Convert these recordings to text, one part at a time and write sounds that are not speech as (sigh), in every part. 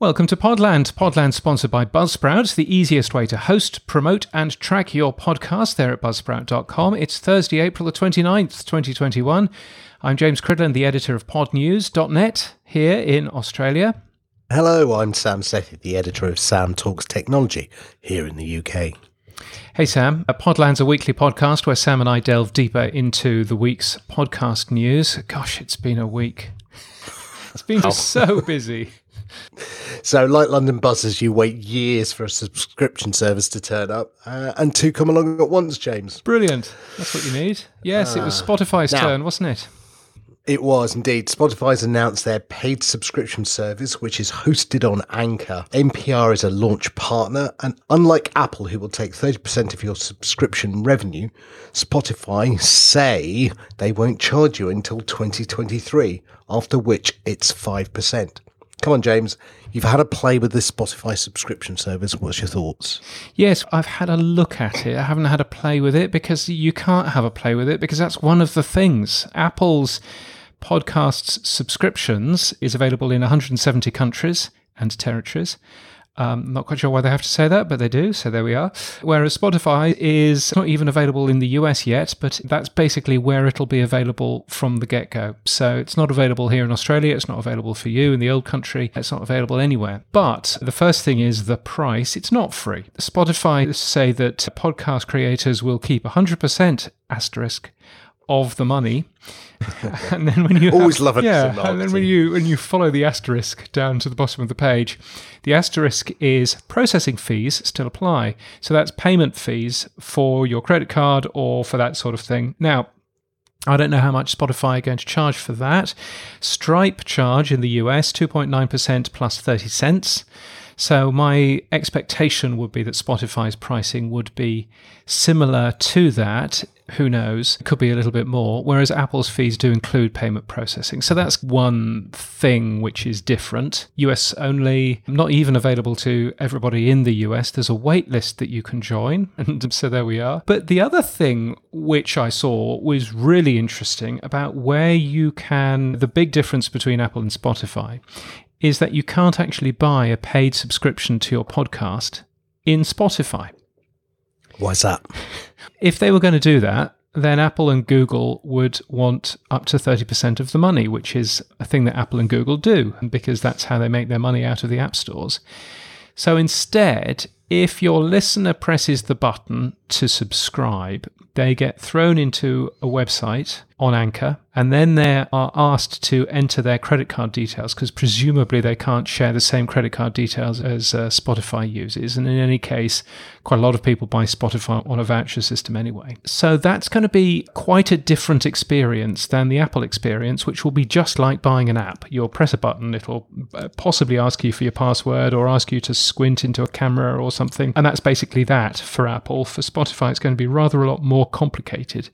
Welcome to Podland. Podland sponsored by Buzzsprout, the easiest way to host, promote, and track your podcast there at buzzsprout.com. It's Thursday, April the 29th, 2021. I'm James Cridland, the editor of podnews.net here in Australia. Hello, I'm Sam Sethi, the editor of Sam Talks Technology here in the UK. Hey Sam, uh, Podland's a weekly podcast where Sam and I delve deeper into the week's podcast news. Gosh, it's been a week. It's been just so busy. So, like London buses, you wait years for a subscription service to turn up, uh, and two come along at once, James. Brilliant. That's what you need. Yes, uh, it was ah. Spotify's now, turn, wasn't it? It was indeed. Spotify's announced their paid subscription service, which is hosted on Anchor. NPR is a launch partner, and unlike Apple, who will take 30% of your subscription revenue, Spotify say they won't charge you until 2023, after which it's 5%. Come on, James. You've had a play with this Spotify subscription service. What's your thoughts? Yes, I've had a look at it. I haven't had a play with it because you can't have a play with it because that's one of the things. Apple's podcasts subscriptions is available in 170 countries and territories. Um, not quite sure why they have to say that, but they do, so there we are. Whereas Spotify is not even available in the US yet, but that's basically where it'll be available from the get go. So it's not available here in Australia, it's not available for you in the old country, it's not available anywhere. But the first thing is the price. It's not free. Spotify say that podcast creators will keep 100% asterisk of the money. (laughs) and then when you always have, love it, yeah, and then when you when you follow the asterisk down to the bottom of the page, the asterisk is processing fees still apply. So that's payment fees for your credit card or for that sort of thing. Now, I don't know how much Spotify are going to charge for that. Stripe charge in the US 2.9% plus 30 cents. So my expectation would be that Spotify's pricing would be similar to that. Who knows? It could be a little bit more. Whereas Apple's fees do include payment processing. So that's one thing which is different. US only, not even available to everybody in the US. There's a wait list that you can join. (laughs) And so there we are. But the other thing which I saw was really interesting about where you can, the big difference between Apple and Spotify is that you can't actually buy a paid subscription to your podcast in Spotify. Why's that? If they were going to do that, then Apple and Google would want up to 30% of the money, which is a thing that Apple and Google do because that's how they make their money out of the app stores. So instead, if your listener presses the button to subscribe, they get thrown into a website on Anchor, and then they are asked to enter their credit card details because presumably they can't share the same credit card details as uh, Spotify uses. And in any case, quite a lot of people buy Spotify on a voucher system anyway. So that's going to be quite a different experience than the Apple experience, which will be just like buying an app. You'll press a button, it'll uh, possibly ask you for your password or ask you to squint into a camera or something. And that's basically that for Apple. For Spotify, it's going to be rather a lot more complicated.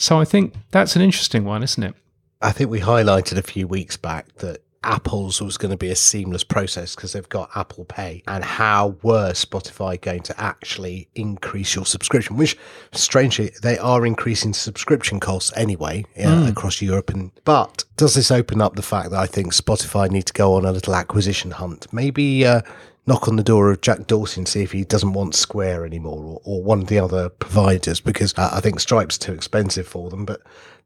So I think that's an interesting one, isn't it? I think we highlighted a few weeks back that Apple's was going to be a seamless process because they've got Apple Pay. And how were Spotify going to actually increase your subscription? Which, strangely, they are increasing subscription costs anyway uh, mm. across Europe. And but does this open up the fact that I think Spotify need to go on a little acquisition hunt? Maybe uh, knock on the door of Jack Dorsey and see if he doesn't want Square anymore or, or one of the other providers because uh, I think Stripe's too expensive for them. But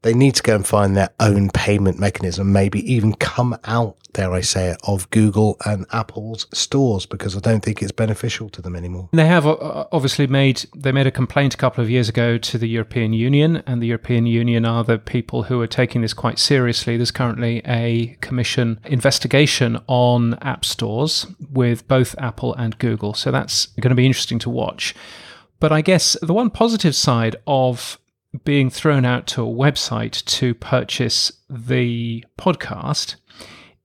they need to go and find their own payment mechanism, maybe even come out, dare I say it, of Google and Apple's stores because I don't think it's beneficial to them anymore. They have uh, obviously made they made a complaint a couple of years ago to the European Union, and the European Union are the people who are taking this quite seriously. There's currently a commission investigation on app stores with both Apple and Google, so that's going to be interesting to watch. But I guess the one positive side of being thrown out to a website to purchase the podcast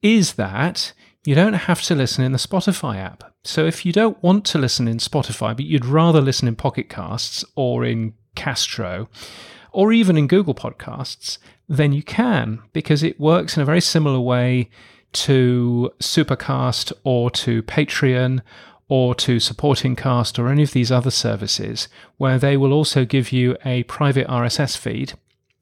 is that you don't have to listen in the Spotify app. So if you don't want to listen in Spotify, but you'd rather listen in Pocket Casts or in Castro or even in Google Podcasts, then you can because it works in a very similar way to Supercast or to Patreon or to Supporting Cast or any of these other services, where they will also give you a private RSS feed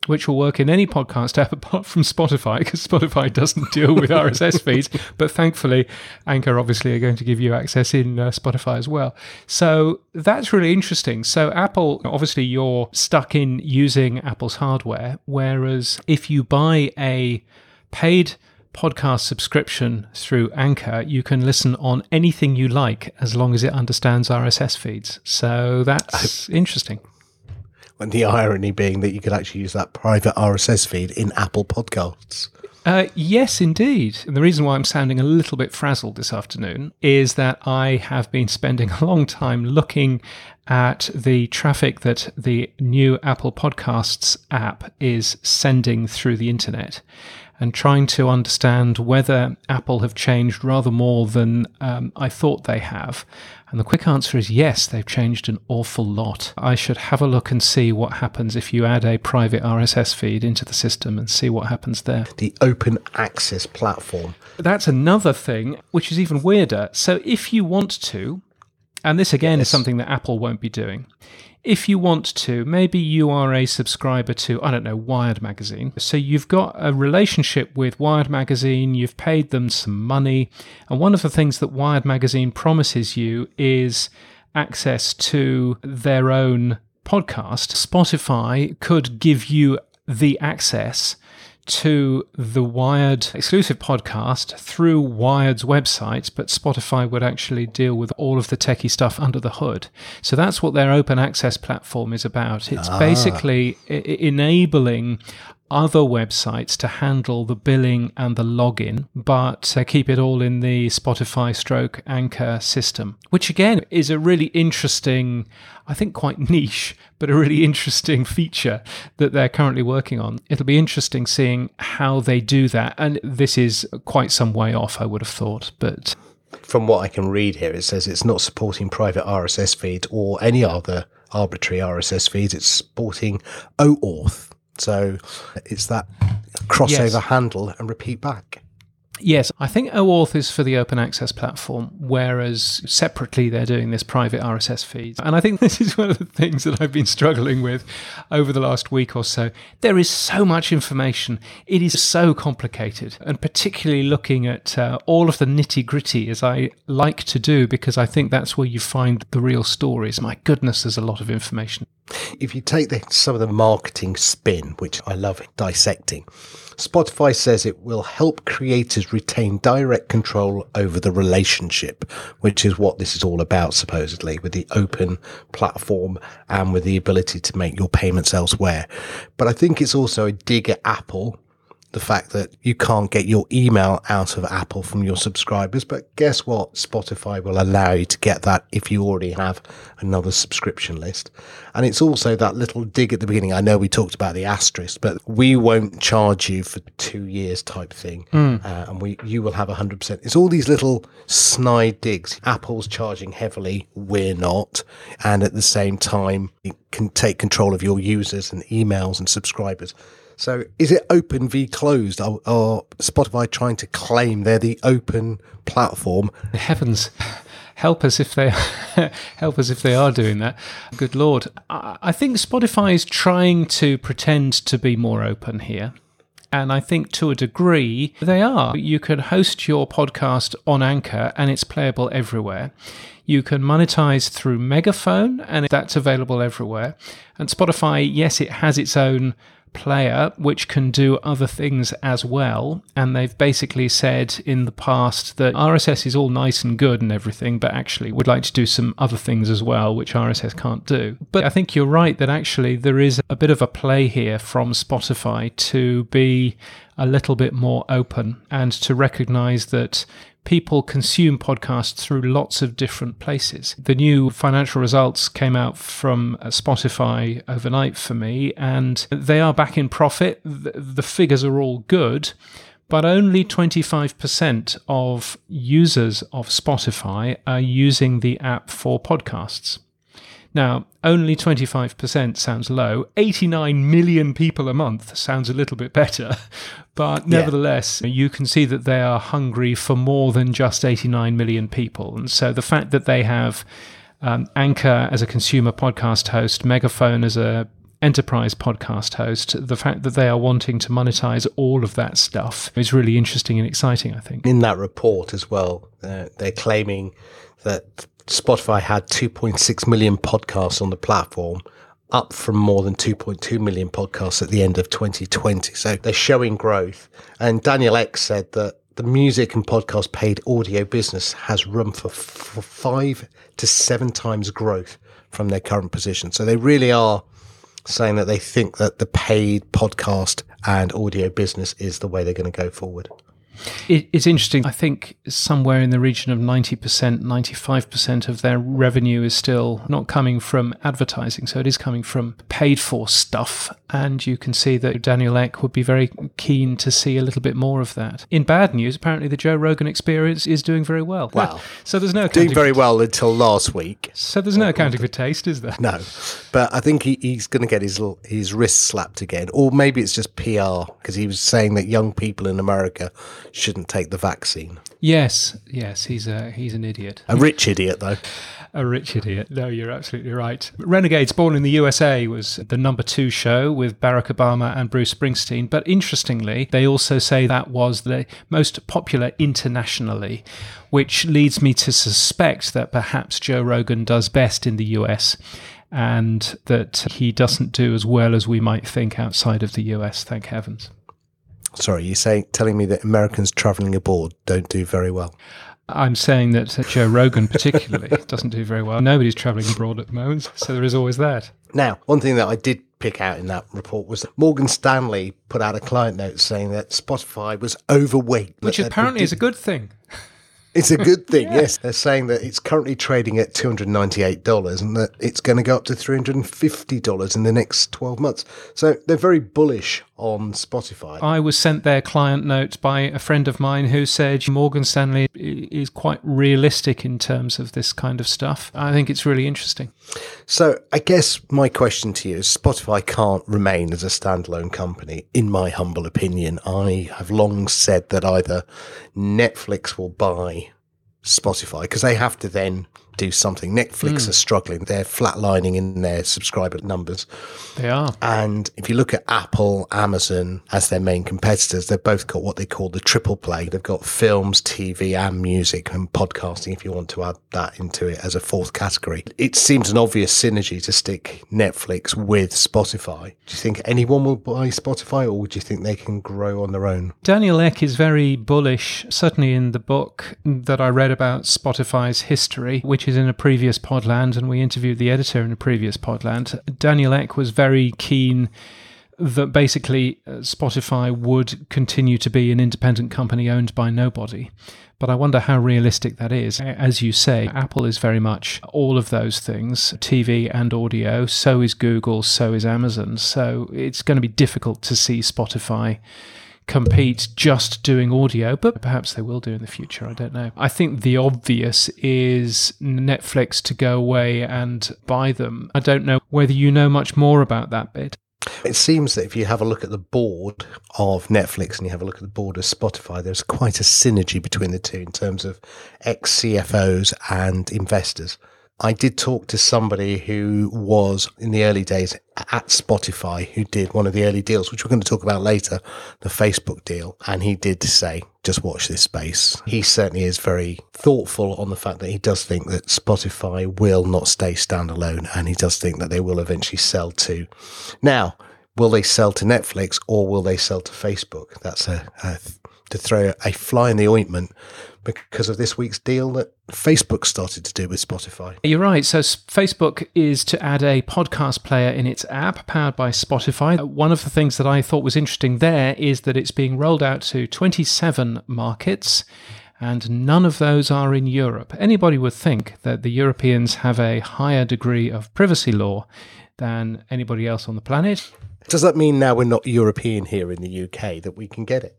which will work in any podcast (laughs) app apart from Spotify, because Spotify doesn't (laughs) deal with RSS (laughs) feeds. But thankfully, Anchor obviously are going to give you access in uh, Spotify as well. So that's really interesting. So, Apple, obviously, you're stuck in using Apple's hardware, whereas if you buy a paid podcast subscription through Anchor, you can listen on anything you like as long as it understands RSS feeds. So that's interesting. And the irony being that you could actually use that private RSS feed in Apple Podcasts. Uh, yes, indeed. And the reason why I'm sounding a little bit frazzled this afternoon is that I have been spending (laughs) a long time looking at the traffic that the new Apple Podcasts app is sending through the internet and trying to understand whether Apple have changed rather more than um, I thought they have. And the quick answer is yes, they've changed an awful lot. I should have a look and see what happens if you add a private RSS feed into the system and see what happens there. The open access platform. That's another thing which is even weirder. So if you want to, and this again yes. is something that Apple won't be doing if you want to, maybe you are a subscriber to, I don't know, Wired Magazine. So you've got a relationship with Wired Magazine, you've paid them some money. And one of the things that Wired Magazine promises you is access to their own podcast. Spotify could give you the access to the Wired exclusive podcast through Wired's website, but Spotify would actually deal with all of the techie stuff under the hood. So that's what their open access platform is about. It's ah. basically I- enabling other websites to handle the billing and the login, but uh, keep it all in the Spotify stroke anchor system, which again is a really interesting, I think quite niche, but a really interesting feature that they're currently working on. It'll be interesting seeing how they do that. And this is quite some way off, I would have thought, but. From what I can read here, it says it's not supporting private RSS feed or any other arbitrary RSS feeds. It's supporting OAuth, so it's that crossover yes. handle and repeat back. Yes, I think OAuth is for the open access platform, whereas separately they're doing this private RSS feed. And I think (laughs) this is one of the things that I've been struggling with over the last week or so. There is so much information, it is so complicated, and particularly looking at uh, all of the nitty gritty as I like to do, because I think that's where you find the real stories. My goodness, there's a lot of information. If you take the, some of the marketing spin, which I love dissecting, Spotify says it will help creators retain direct control over the relationship, which is what this is all about, supposedly, with the open platform and with the ability to make your payments elsewhere. But I think it's also a dig at Apple the fact that you can't get your email out of Apple from your subscribers. But guess what? Spotify will allow you to get that if you already have another subscription list. And it's also that little dig at the beginning. I know we talked about the asterisk, but we won't charge you for two years type thing. Mm. Uh, and we, you will have 100%. It's all these little snide digs. Apple's charging heavily. We're not. And at the same time, it can take control of your users and emails and subscribers. So is it open v closed? Or, Spotify trying to claim they're the open platform? Heavens help us if they (laughs) help us if they are doing that. Good lord, I think Spotify is trying to pretend to be more open here. And I think to a degree they are. You can host your podcast on Anchor and it's playable everywhere. You can monetize through Megaphone and that's available everywhere. And Spotify, yes, it has its own player which can do other things as well. And they've basically said in the past that RSS is all nice and good and everything, but actually would like to do some other things as well, which RSS can't do. But I think you're right that actually there is a bit of a play here from Spotify to be a little bit more open and to recognize that people consume podcasts through lots of different places. The new financial results came out from uh, Spotify overnight for me, and they are back in profit. The figures are all good but only 25% of users of Spotify are using the app for podcasts. Now, only 25% sounds low. 89 million people a month sounds a little bit better. (laughs) But nevertheless, yeah. you can see that they are hungry for more than just 89 million people. And so the fact that they have um, Anchor as a consumer podcast host, Megaphone as a enterprise podcast host, the fact that they are wanting to monetize all of that stuff is really interesting and exciting, I think. In that report as well, uh, they're claiming that Spotify had 2.6 million podcasts on the platform up from more than 2.2 million podcasts at the end of 2020. So they're showing growth. And Daniel Ek said that the music and podcast paid audio business has room for, for five to seven times growth from their current position. So they really are saying that they think that the paid podcast and audio business is the way they're going to go forward. It, it's interesting. I think somewhere in the region of 90%, 95% of their revenue is still not coming from advertising. So it is coming from paid for stuff. And you can see that Daniel Ek would be very keen to see a little bit more of that. In bad news, apparently the Joe Rogan experience is doing very well. Wow. (laughs) So there's no Doing very for, well until last week. So there's no accounting for taste, is there? No, but I think he, he's going to get his his wrist slapped again, or maybe it's just PR because he was saying that young people in America shouldn't take the vaccine. Yes, yes, he's a he's an idiot. A rich idiot, though. A rich idiot. No, you're absolutely right. Renegades Born in the USA was the number two show with Barack Obama and Bruce Springsteen. But interestingly, they also say that was the most popular internationally, which leads me to suspect that perhaps Joe Rogan does best in the US and that he doesn't do as well as we might think outside of the US, thank heavens. Sorry, you say telling me that Americans traveling abroad don't do very well. I'm saying that Joe Rogan, particularly, (laughs) doesn't do very well. Nobody's traveling abroad at the moment, so there is always that. Now, one thing that I did pick out in that report was that Morgan Stanley put out a client note saying that Spotify was overweight. Which apparently is a good thing. (laughs) It's a good thing, yes. They're saying that it's currently trading at $298 and that it's going to go up to $350 in the next 12 months. So they're very bullish on Spotify. I was sent their client note by a friend of mine who said Morgan Stanley is quite realistic in terms of this kind of stuff. I think it's really interesting. So I guess my question to you is Spotify can't remain as a standalone company, in my humble opinion. I have long said that either Netflix will buy Spotify because they have to then do something. Netflix hmm. are struggling. They're flatlining in their subscriber numbers. They are. And if you look at Apple, Amazon as their main competitors, they've both got what they call the triple play. They've got films, TV, and music and podcasting, if you want to add that into it as a fourth category. It seems an obvious synergy to stick Netflix with Spotify. Do you think anyone will buy Spotify or do you think they can grow on their own? Daniel Ek is very bullish, certainly in the book that I read about Spotify's history, which in a previous Podland, and we interviewed the editor in a previous Podland. Daniel Ek was very keen that basically uh, Spotify would continue to be an independent company owned by nobody. But I wonder how realistic that is. As you say, Apple is very much all of those things TV and audio. So is Google, so is Amazon. So it's going to be difficult to see Spotify compete just doing audio, but perhaps they will do in the future. I don't know. I think the obvious is Netflix to go away and buy them. I don't know whether you know much more about that bit. It seems that if you have a look at the board of Netflix and you have a look at the board of Spotify, there's quite a synergy between the two in terms of ex CFOs and investors. I did talk to somebody who was in the early days at Spotify who did one of the early deals, which we're going to talk about later, the Facebook deal. And he did say, just watch this space. He certainly is very thoughtful on the fact that he does think that Spotify will not stay standalone and he does think that they will eventually sell to. Now, will they sell to Netflix or will they sell to Facebook? That's a, a to throw a fly in the ointment because of this week's deal that Facebook started to do with Spotify. You're right. So Facebook is to add a podcast player in its app powered by Spotify. Uh, One of the things that I thought was interesting there is that it's being rolled out to 27 markets. And none of those are in Europe. Anybody would think that the Europeans have a higher degree of privacy law than anybody else on the planet. Does that mean now we're not European here in the UK that we can get it?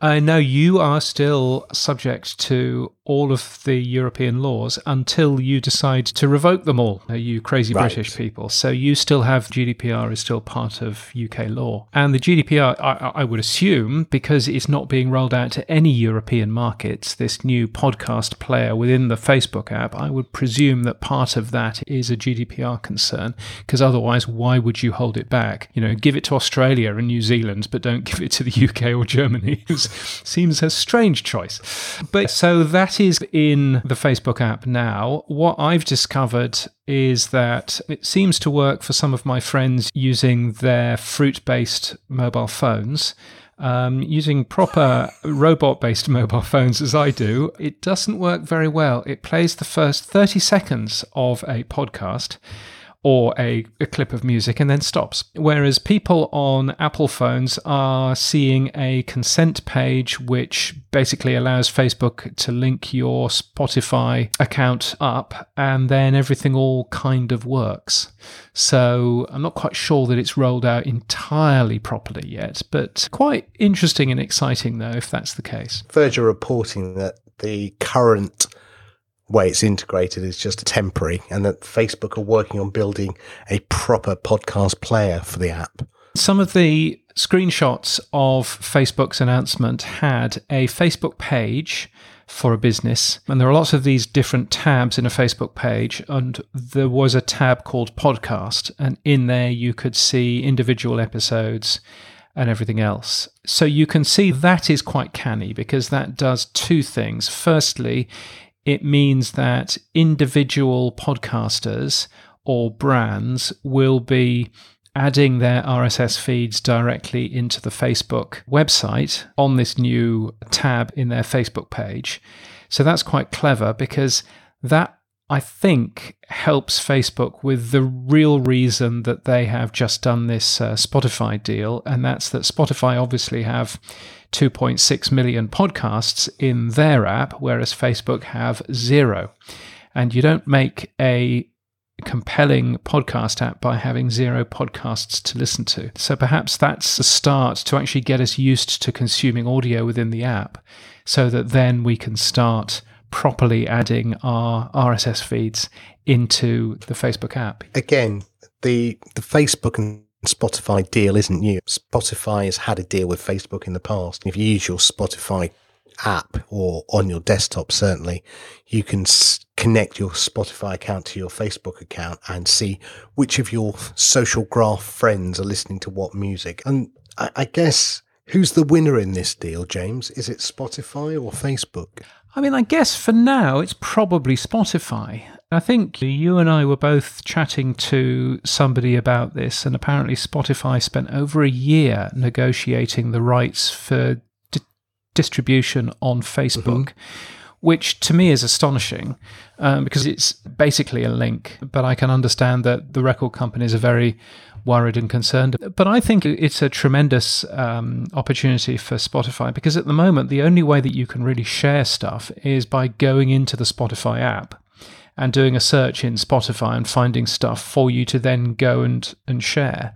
Uh, no, you are still subject to all of the European laws until you decide to revoke them all, you crazy Right. British people. So you still have GDPR is still part of UK law. And the GDPR, I, I would assume, because it's not being rolled out to any European markets, this new podcast player within the Facebook app, I would presume that part of that is a GDPR concern, because otherwise, why would you hold it back? You know, give it to Australia and New Zealand, but don't (laughs) give it to the UK or Germany. (laughs) It seems a strange choice. But so that is in the Facebook app now. What I've discovered is that it seems to work for some of my friends using their fruit based mobile phones. Um, using proper (laughs) robot based mobile phones as I do, it doesn't work very well. It plays the first 30 seconds of a podcast or a, a clip of music and then stops. Whereas people on Apple phones are seeing a consent page which basically allows Facebook to link your Spotify account up and then everything all kind of works. So I'm not quite sure that it's rolled out entirely properly yet, but quite interesting and exciting though if that's the case. Verge are reporting that the current way it's integrated is just temporary and that Facebook are working on building a proper podcast player for the app. Some of the screenshots of Facebook's announcement had a Facebook page for a business, and there are lots of these different tabs in a Facebook page. And there was a tab called Podcast, and in there you could see individual episodes and everything else. So you can see that is quite canny because that does two things. Firstly, it means that individual podcasters or brands will be adding their RSS feeds directly into the Facebook website on this new tab in their Facebook page. So that's quite clever because that I think helps Facebook with the real reason that they have just done this uh, Spotify deal, and that's that Spotify obviously have 2.6 million podcasts in their app, whereas Facebook have zero. And you don't make a compelling podcast app by having zero podcasts to listen to. So perhaps that's a start to actually get us used to consuming audio within the app so that then we can start properly adding our RSS feeds into the Facebook app. Again, the the Facebook and Spotify deal isn't new. Spotify has had a deal with Facebook in the past. If you use your Spotify app or on your desktop, certainly, you can s- connect your Spotify account to your Facebook account and see which of your social graph friends are listening to what music. And I, I guess who's the winner in this deal, James? Is it Spotify or Facebook? I mean, I guess for now it's probably Spotify. I think you and I were both chatting to somebody about this, and apparently Spotify spent over a year negotiating the rights for di- distribution on Facebook. Which to me is astonishing um, because it's basically a link, but I can understand that the record companies are very worried and concerned. But I think it's a tremendous um, opportunity for Spotify because at the moment, the only way that you can really share stuff is by going into the Spotify app and doing a search in Spotify and finding stuff for you to then go and, and share.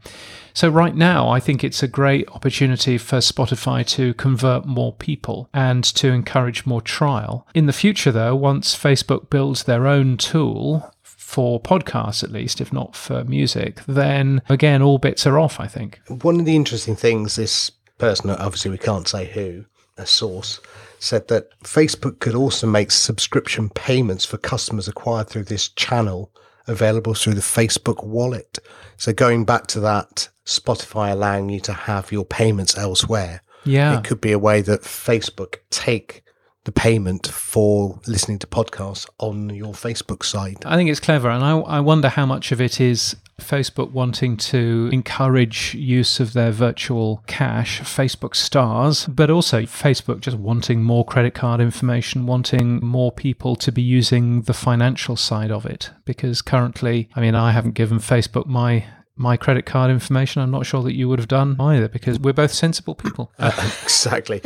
So, right now, I think it's a great opportunity for Spotify to convert more people and to encourage more trial. In the future, though, once Facebook builds their own tool, for podcasts at least, if not for music, then again, all bits are off, I think. One of the interesting things this person, obviously we can't say who, a source, said that Facebook could also make subscription payments for customers acquired through this channel available through the Facebook wallet. So going back to that, Spotify allowing you to have your payments elsewhere. Yeah. It could be a way that Facebook take the payment for listening to podcasts on your Facebook site. I think it's clever, and I, I wonder how much of it is Facebook wanting to encourage use of their virtual cash, Facebook stars, but also Facebook just wanting more credit card information, wanting more people to be using the financial side of it. Because currently, I mean, I haven't given Facebook my my credit card information. I'm not sure that you would have done either because we're both sensible people. (laughs) Uh, exactly.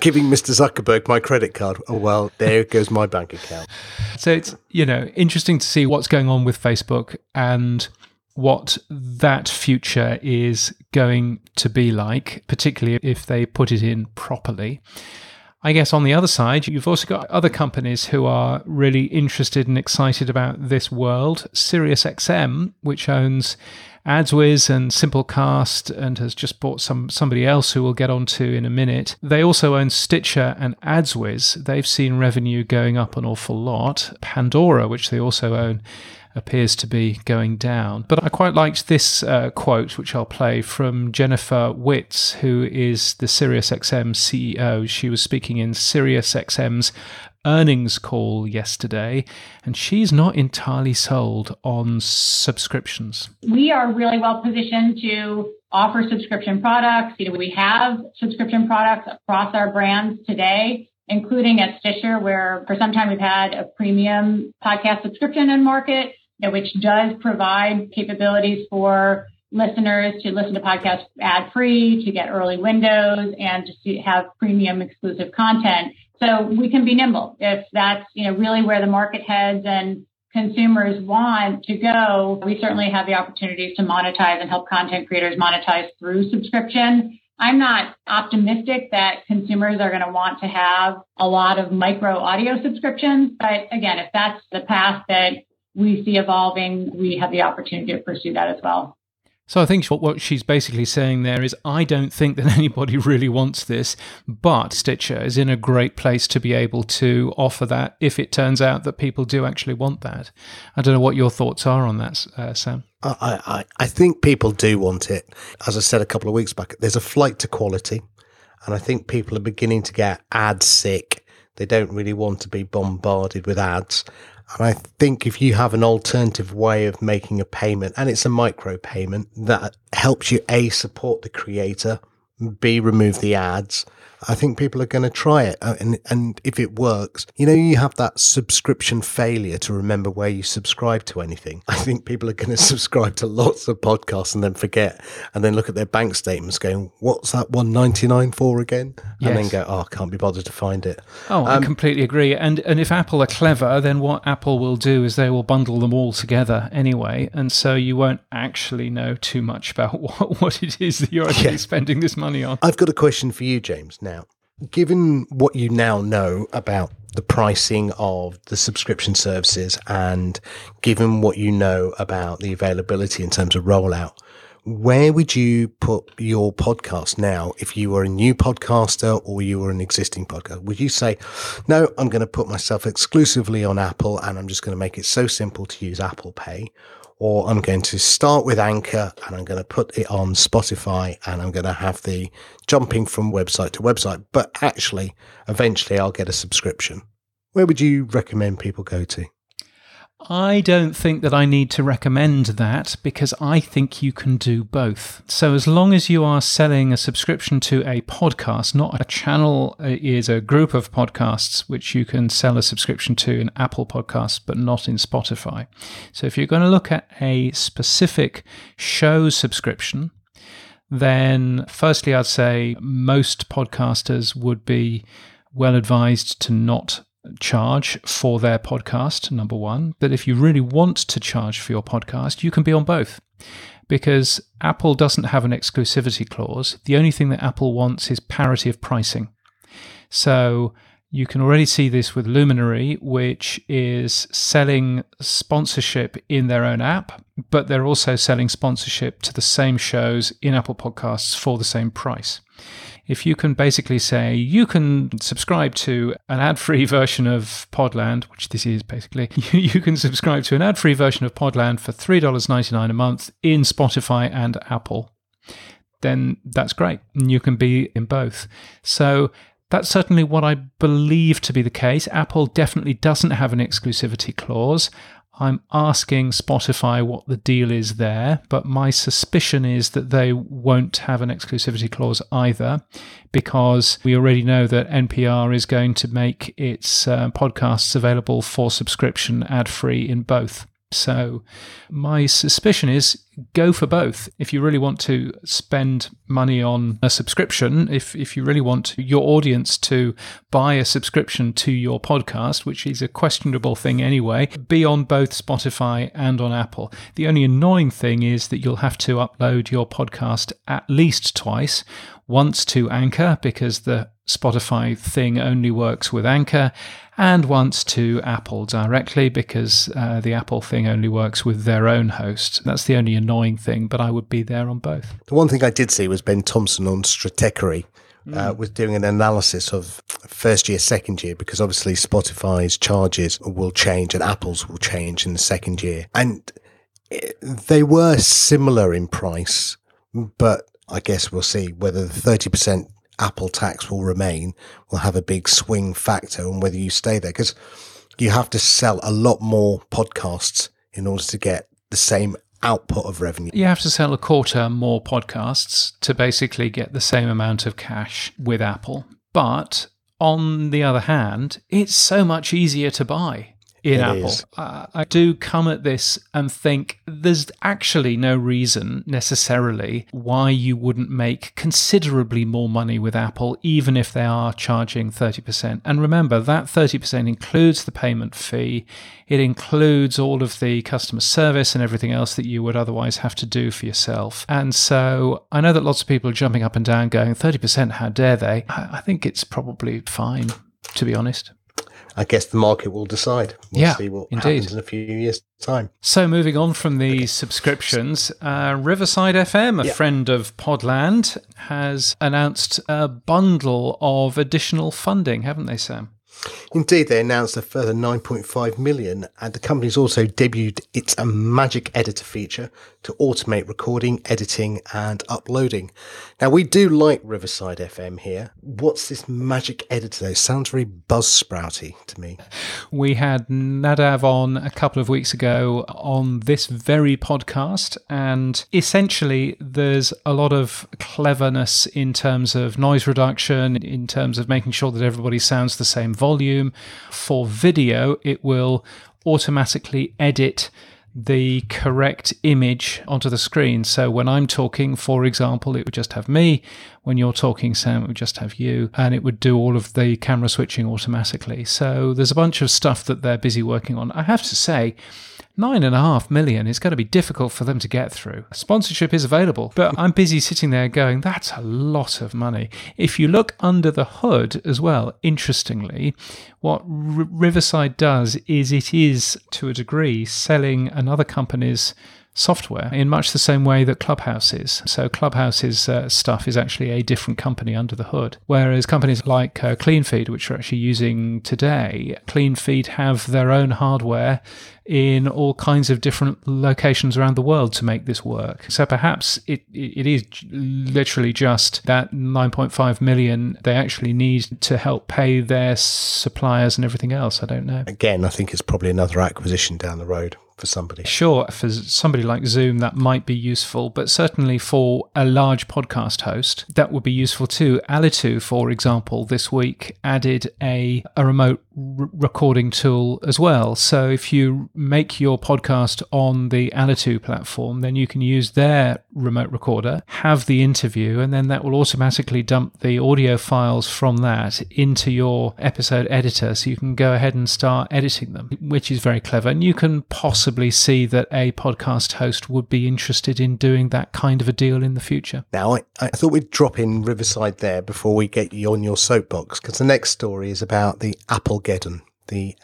Giving Mr. Zuckerberg my credit card. Oh, well, there goes my bank account. So it's, you know, interesting to see what's going on with Facebook and what that future is going to be like, particularly if they put it in properly. I guess on the other side, you've also got other companies who are really interested and excited about this world. SiriusXM, which owns AdsWizz and Simplecast and has just bought some somebody else who we'll get onto in a minute. They also own Stitcher and AdsWizz. They've seen revenue going up an awful lot. Pandora, which they also own, appears to be going down. But I quite liked this uh, quote, which I'll play from Jennifer Witz, who is the SiriusXM CEO. She was speaking in SiriusXM's earnings call yesterday, and she's not entirely sold on subscriptions. We are really well positioned to offer subscription products. You know, we have subscription products across our brands today including at Stitcher, where for some time we've had a premium podcast subscription in market which does provide capabilities for listeners to listen to podcasts ad free, to get early windows, and to have premium exclusive content. So we can be nimble if that's you know really where the market heads and consumers want to go. We certainly have the opportunities to monetize and help content creators monetize through subscription. I'm not optimistic that consumers are going to want to have a lot of micro audio subscriptions, but again, if that's the path that we see evolving, we have the opportunity to pursue that as well. So I think what she's basically saying there is I don't think that (laughs) anybody really wants this, but Stitcher is in a great place to be able to offer that if it turns out that people do actually want that. I don't know what your thoughts are on that, uh, Sam. I, I, I think people do want it. As I said a couple of weeks back, there's a flight to quality, and I think people are beginning to get ad sick. They don't really want to be bombarded with ads. And I think if you have an alternative way of making a payment and it's a micro payment that helps you A, support the creator, B, remove the ads, I think people are going to try it. Uh, and, and if it works, you know, you have that subscription failure to remember where you subscribe to anything. (laughs) I think people are going to subscribe to lots of podcasts and then forget and then look at their bank statements going, what's that 199 for again? Yes. And then go, oh, I can't be bothered to find it. Oh, um, I completely agree. And, and if Apple are clever, then what Apple will do is they will bundle them all together anyway. And so you won't actually know too much about (laughs) what, what it is that you're actually yeah. spending this money on. I've got a question for you, James. Now, now. Given what you now know about the pricing of the subscription services and given what you know about the availability in terms of rollout, where would you put your podcast now if you were a new podcaster or you were an existing podcaster? Would you say, no, I'm going to put myself exclusively on Apple and I'm just going to make it so simple to use Apple Pay? Or I'm going to start with Anchor and I'm going to put it on Spotify and I'm going to have the jumping from website to website. But actually, eventually I'll get a subscription. Where would you recommend people go to? I don't think that I need to recommend that because I think you can do both. So, as long as you are selling a subscription to a podcast, not a channel is a group of podcasts which you can sell a subscription to in Apple Podcasts, but not in Spotify. So, if you're going to look at a specific show subscription, then firstly, I'd say most podcasters would be well advised to not charge for their podcast, number one. But if you really want to charge for your podcast, you can be on both because Apple doesn't have an exclusivity clause. The only thing that Apple wants is parity of pricing. So you can already see this with Luminary, which is selling sponsorship in their own app, but they're also selling sponsorship to the same shows in Apple Podcasts for the same price if you can basically say you can subscribe to an ad-free (laughs) version of Podland, which this is basically, (laughs) you can subscribe to an ad-free version of Podland for $3.99 a month in Spotify and Apple, then that's great. You can be in both. So that's certainly what I believe to be the case. Apple definitely doesn't have an exclusivity clause. I'm asking Spotify what the deal is there, but my suspicion is that they won't have an exclusivity clause either, because we already know that NPR is going to make its uh, podcasts available for subscription ad free in both. So, my suspicion is go for both. If you really want to spend money on a subscription, if, if you really want your audience to buy a subscription to your podcast, which is a questionable thing anyway, be on both Spotify and on Apple. The only annoying thing is that you'll have to upload your podcast at least twice once to Anchor because the Spotify thing only works with Anchor, and once to Apple directly because uh, the Apple thing only works with their own host. That's the only annoying thing, but I would be there on both. The one thing I did see was Ben Thompson on Stratechery. Uh, was doing an analysis of first year, second year, because obviously Spotify's charges will change and Apple's will change in the second year. And it, they were similar in price, but I guess we'll see whether the 30% Apple tax will remain will have a big swing factor on whether you stay there because you have to sell a lot more podcasts in order to get the same output of revenue. You have to sell a quarter more podcasts to basically get the same amount of cash with Apple. But on the other hand, it's so much easier to buy in It Apple. Uh, I do come at this and think there's actually no reason necessarily why you wouldn't make considerably more money with Apple, even if they are charging 30%. And remember, that 30% includes the payment fee, it includes all of the customer service and everything else that you would otherwise have to do for yourself. And so I know that lots of people are jumping up and down going, 30%, how dare they? I I think it's probably fine, to be honest. I guess the market will decide. We'll Yeah, see what indeed. happens in a few years' time. So, moving on from the subscriptions, uh, Riverside FM, a Yeah. friend of Podland, has announced a bundle of additional funding, haven't they, Sam? Indeed, they announced a further 9.5 million, and the company's also debuted its magic editor feature to automate recording, editing, and uploading. Now, we do like Riverside FM here. What's this magic editor? It sounds very buzz sprouty to me. We had Nadav on a couple of weeks ago on this very podcast, and essentially, there's a lot of cleverness in terms of noise reduction, in terms of making sure that everybody sounds the same volume. For video, it will automatically edit the correct image onto the screen. So when I'm talking, for example, it would just have me. When you're talking, Sam, it would just have you. And it would do all of the camera switching automatically. So there's a bunch of stuff that they're busy working on. I have to say, Nine and a half million is going to be difficult for them to get through. Sponsorship is available, but I'm busy sitting there going, that's a lot of money. If you look under the hood as well, interestingly, what Riverside does is it is, to a degree, selling another company's software in much the same way that Clubhouse is. So Clubhouse's uh, stuff is actually a different company under the hood, whereas companies like uh, CleanFeed, which we're actually using today, CleanFeed have their own hardware in all kinds of different locations around the world to make this work. So perhaps it it is literally just that 9.5 million they actually need to help pay their suppliers and everything else. I don't know. Again, I think it's probably another acquisition down the road for somebody. Sure, for somebody like Zoom, that might be useful, but certainly for a large podcast host, that would be useful too. Alitu, for example, this week added a, a remote r- recording tool as well. So if you make your podcast on the Alitu platform, then you can use their remote recorder, have the interview, and then that will automatically dump the audio files from that into your episode editor so you can go ahead and start editing them, which is very clever. And you can possibly see that a podcast host would be interested in doing that kind of a deal in the future. Now, I, I thought we'd drop in Riverside there before we get you on your soapbox, because the next story is about the Applegeddon, the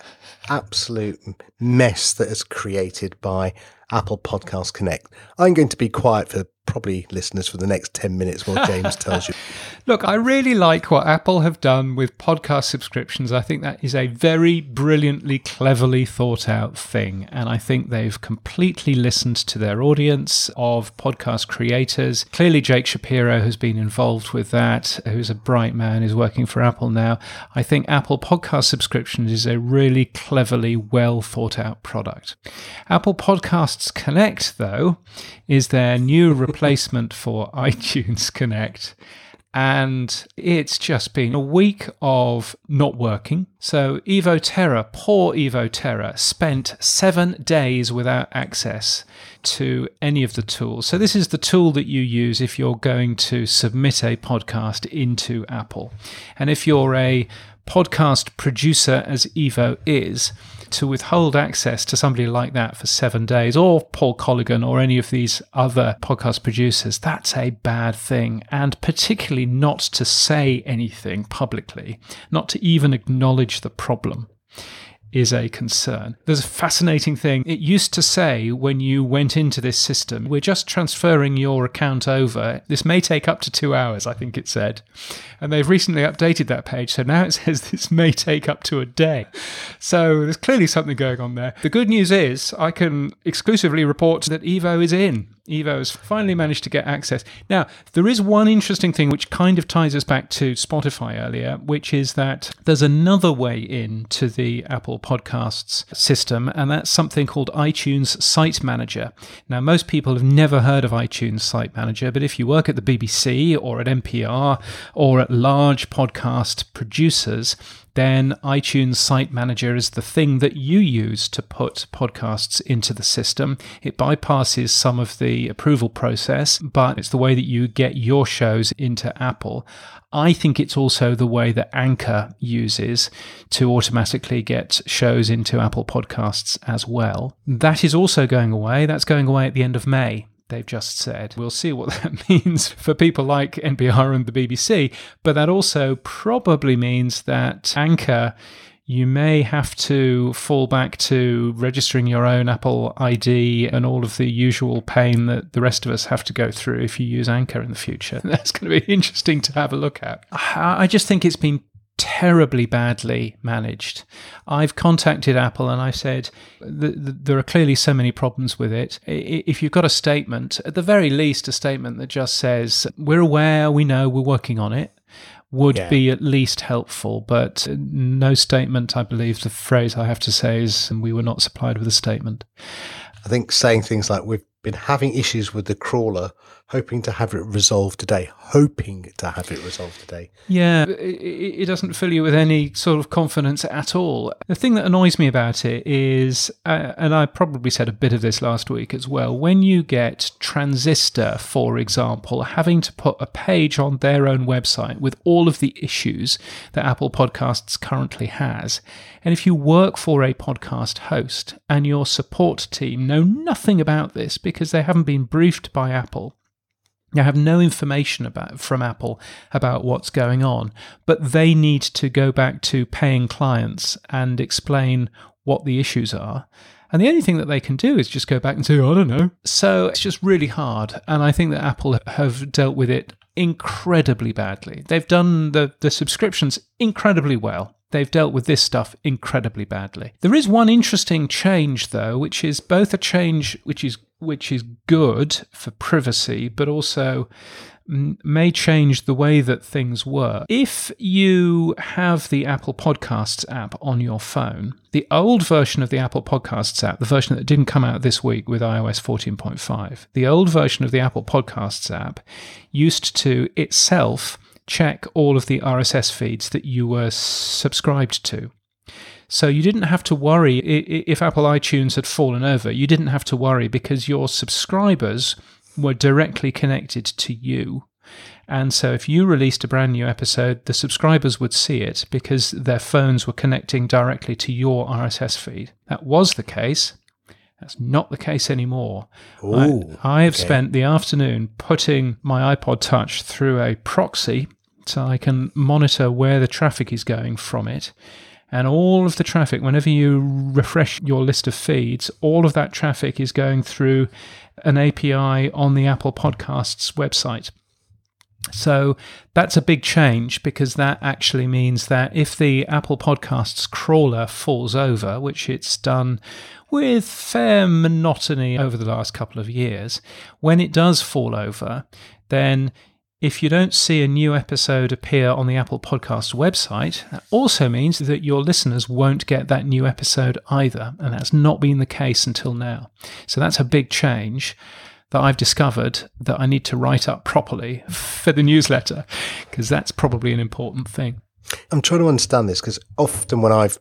absolute mess that is created by Apple Podcast Connect. I'm going to be quiet for probably listeners for the next 10 minutes while James tells you. (laughs) Look, I really like what Apple have done with podcast subscriptions. I think that is a very brilliantly, cleverly thought out thing. And I think they've completely listened to their audience of podcast creators. Clearly, Jake Shapiro has been involved with that, who's a bright man, who's working for Apple now. I think Apple podcast subscriptions is a really cleverly, well thought out product. Apple Podcasts Connect, though, is their new replacement for (laughs) iTunes Connect and it's just been a week of not working. So Evo Terra, poor Evo Terra, spent seven days without access to any of the tools. So this is the tool that you use if you're going to submit a podcast into Apple. And if you're a podcast producer, as Evo is, to withhold access to somebody like that for seven days, or Paul Colligan, or any of these other podcast producers, that's a bad thing. And particularly not to say anything publicly, not to even acknowledge the problem is a concern. There's a fascinating thing. It used to say when you went into this system, we're just transferring your account over. This may take up to two hours, I think it said. And they've recently updated that page. So now it (laughs) says this may take up to a day. So there's clearly something going on there. The good news is I can exclusively report that Evo is in. Evo has finally managed to get access. Now, there is one interesting thing which kind of ties us back to Spotify earlier, which is that there's another way in to the Apple Podcasts system, and that's something called iTunes Site Manager. Now, most people have never heard of iTunes Site Manager, but if you work at the BBC or at NPR or at large podcast producers, then iTunes Site Manager is the thing that you use to put podcasts into the system. It bypasses some of the approval process, but it's the way that you get your shows into Apple. I think it's also the way that Anchor uses to automatically get shows into Apple Podcasts as well. That is also going away. That's going away at the end of May they've just said. We'll see what (laughs) that means for people like NPR and the BBC, but that also probably means that Anchor you may have to fall back to registering your own Apple ID and all of the usual pain that the rest of us have to go through if you use Anchor in the future. (laughs) That's going to be (laughs) interesting to have a look at. I just think it's been terribly badly managed. I've contacted Apple and I said there are clearly so many problems with it. If you've got a statement, at the very least, a statement that just says, We're aware, we know, we're working on it. Would yeah. be at least helpful, but uh, no statement. I believe the phrase I have to say is, we were not supplied with a statement. I think saying things like, We've been having issues with the crawler hoping to have it resolved today, hoping to have it resolved today. Yeah, it, it, doesn't fill you with any sort of confidence at all. The thing that annoys me about it is, uh, and I probably said a bit of this last week as well, when you get Transistor, for example, having to put a page on their own website with all of the issues that Apple Podcasts currently has, and if you work for a podcast host and your support team know nothing about this because they haven't been briefed by Apple, I have no information about from Apple about what's going on, but they need to go back to paying clients and explain what the issues are. And the only thing that they can do is just go back and say, I don't know. So it's just really hard. And I think that Apple have dealt with it incredibly badly. They've done the, the subscriptions incredibly well. They've dealt with this stuff incredibly badly. There is one interesting change, though, which is both a change which is which is good for privacy, but also mm, may change the way that things work. If you have the Apple Podcasts app on your phone, the old version of the Apple Podcasts app, the version that didn't come out this week with iOS 14.5, the old version of the Apple Podcasts app used to itself check all of the RSS feeds that you were subscribed to. So you didn't have to worry if Apple iTunes had fallen over. You didn't have to worry because your subscribers were directly connected to you. And so if you released a brand new episode, the subscribers would see it because their phones were connecting directly to your RSS feed. That was the case. That's not the case anymore. Ooh, I, I, have okay. spent the afternoon putting my iPod Touch through a proxy so I can monitor where the traffic is going from it. And all of the traffic, whenever you refresh your list of feeds, all of that traffic is going through an API on the Apple Podcasts website. So that's a big change because that actually means that if the Apple Podcasts crawler falls over, which it's done with fair monotony over the last couple of years, when it does fall over, then if you don't see a new episode appear on the Apple Podcast website, that also means that your listeners won't get that new episode either. And that's not been the case until now. So that's a big change that I've discovered that I need to write up properly (laughs) for the newsletter, because that's probably an important thing. I'm trying to understand this because often when I've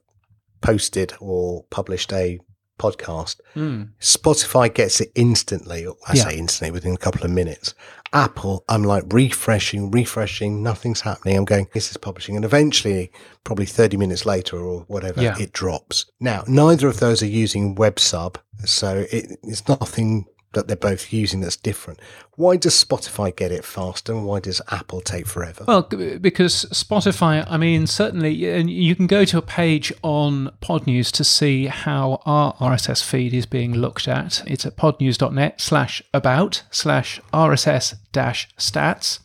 posted or published a podcast. Hmm. Spotify gets it instantly. I Yeah. say instantly within a couple of minutes. Apple, I'm like refreshing, refreshing, nothing's happening. I'm going, this is publishing. And eventually, probably 30 minutes later or whatever, Yeah. it drops. Now, neither of those are using WebSub. So it, it's nothing that they're both using that's different. Why does Spotify get it faster and why does Apple take forever? Well, because Spotify, I mean, certainly, and you can go to a page on Podnews to see how our RSS feed is being looked at. It's at podnews.net slash about slash RSS dash stats.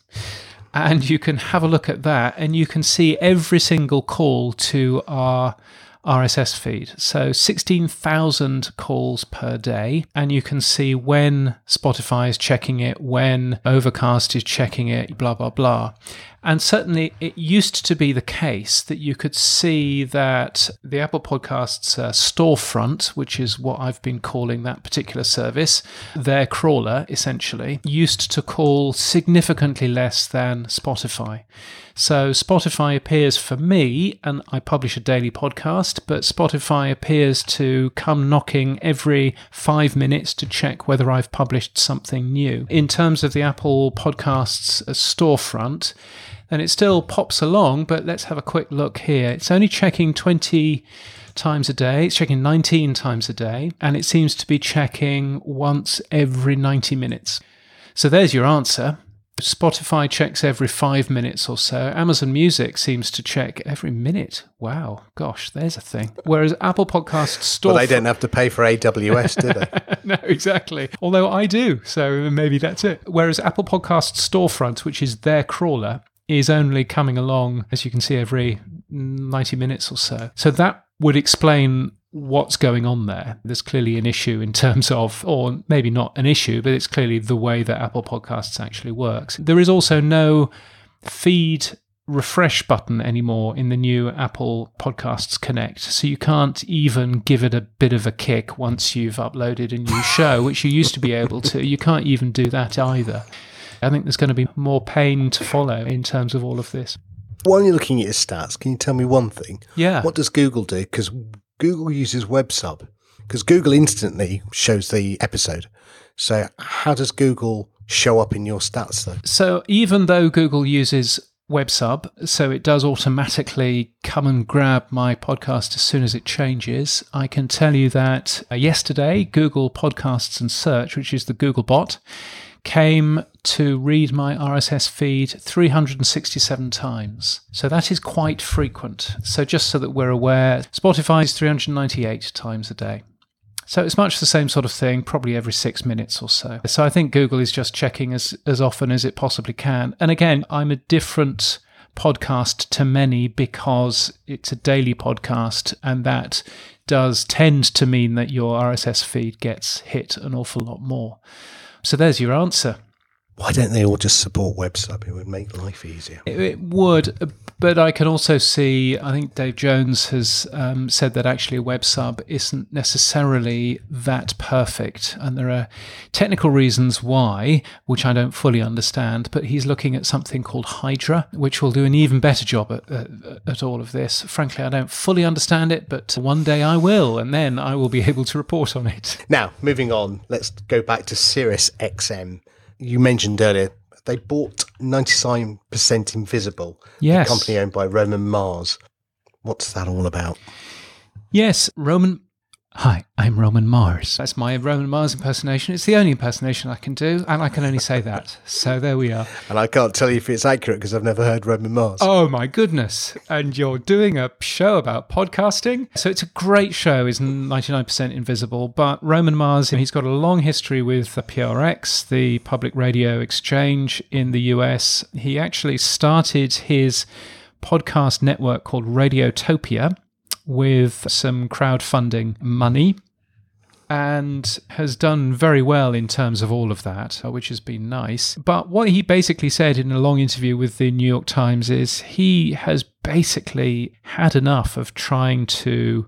And you can have a look at that and you can see every single call to our RSS feed. So 16,000 calls per day. And you can see when Spotify is checking it, when Overcast is checking it, blah, blah, blah. And certainly it used to be the case that you could see that the Apple Podcasts uh, storefront, which is what I've been calling that particular service, their crawler essentially, used to call significantly less than Spotify. So Spotify appears for me, and I publish a daily podcast, but Spotify appears to come knocking every five minutes to check whether I've published something new. In terms of the Apple Podcasts storefront, then it still pops along, but let's have a quick look here. It's only checking 20 times a day. It's checking 19 times a day, and it seems to be checking once every 90 minutes. So there's your answer. Spotify checks every five minutes or so. Amazon Music seems to check every minute. Wow, gosh, there's a thing. Whereas Apple Podcasts store. Well, they don't have to pay for AWS, do they? (laughs) no, exactly. Although I do, so maybe that's it. Whereas Apple Podcasts Storefront, which is their crawler, is only coming along, as you can see, every 90 minutes or so. So that would explain what's going on there. There's clearly an issue in terms of, or maybe not an issue, but it's clearly the way that Apple Podcasts actually works. There is also no feed refresh button anymore in the new Apple Podcasts Connect. So you can't even give it a bit of a kick once you've uploaded a new show, which you used to be able to. You can't even do that either. I think there's going to be more pain to follow in terms of all of this. While you're looking at your stats, can you tell me one thing? Yeah. What does Google do? Because Google uses WebSub. Because Google instantly shows the episode. So how does Google show up in your stats though? So even though Google uses WebSub, so it does automatically come and grab my podcast as soon as it changes, I can tell you that uh, yesterday, Google Podcasts and Search, which is the Google bot, came to read my RSS feed 367 times. So that is quite frequent. So just so that we're aware, Spotify is 398 times a day. So it's much the same sort of thing, probably every six minutes or so. So I think Google is just checking as, as often as it possibly can. And again, I'm a different podcast to many because it's a daily podcast, and that does tend to mean that your RSS feed gets hit an awful lot more. So there's your answer. Why don't they all just support WebSub? It would make life easier. It, it would, but I can also see. I think Dave Jones has um, said that actually a web isn't necessarily that perfect, and there are technical reasons why, which I don't fully understand. But he's looking at something called Hydra, which will do an even better job at, at, at all of this. Frankly, I don't fully understand it, but one day I will, and then I will be (laughs) able to report on it. Now, moving on, let's go back to Sirius XM. You mentioned earlier they bought 99% Invisible, Yes. a company owned by Roman Mars. What's that all about? Yes, Roman. Hi, I'm Roman Mars. That's my Roman Mars impersonation. It's the only impersonation I can do, and I can only say that. So there we are. And I can't tell you if it's accurate because I've never heard Roman Mars. Oh my goodness. And you're doing a show about podcasting. So it's a great show, is 99% invisible. But Roman Mars, he's got a long history with the PRX, the public radio exchange in the US. He actually started his podcast network called Radiotopia with some crowdfunding money and has done very well in terms of all of that, which has been nice. But what he basically said in a long interview with the New York Times is he has basically had enough of trying to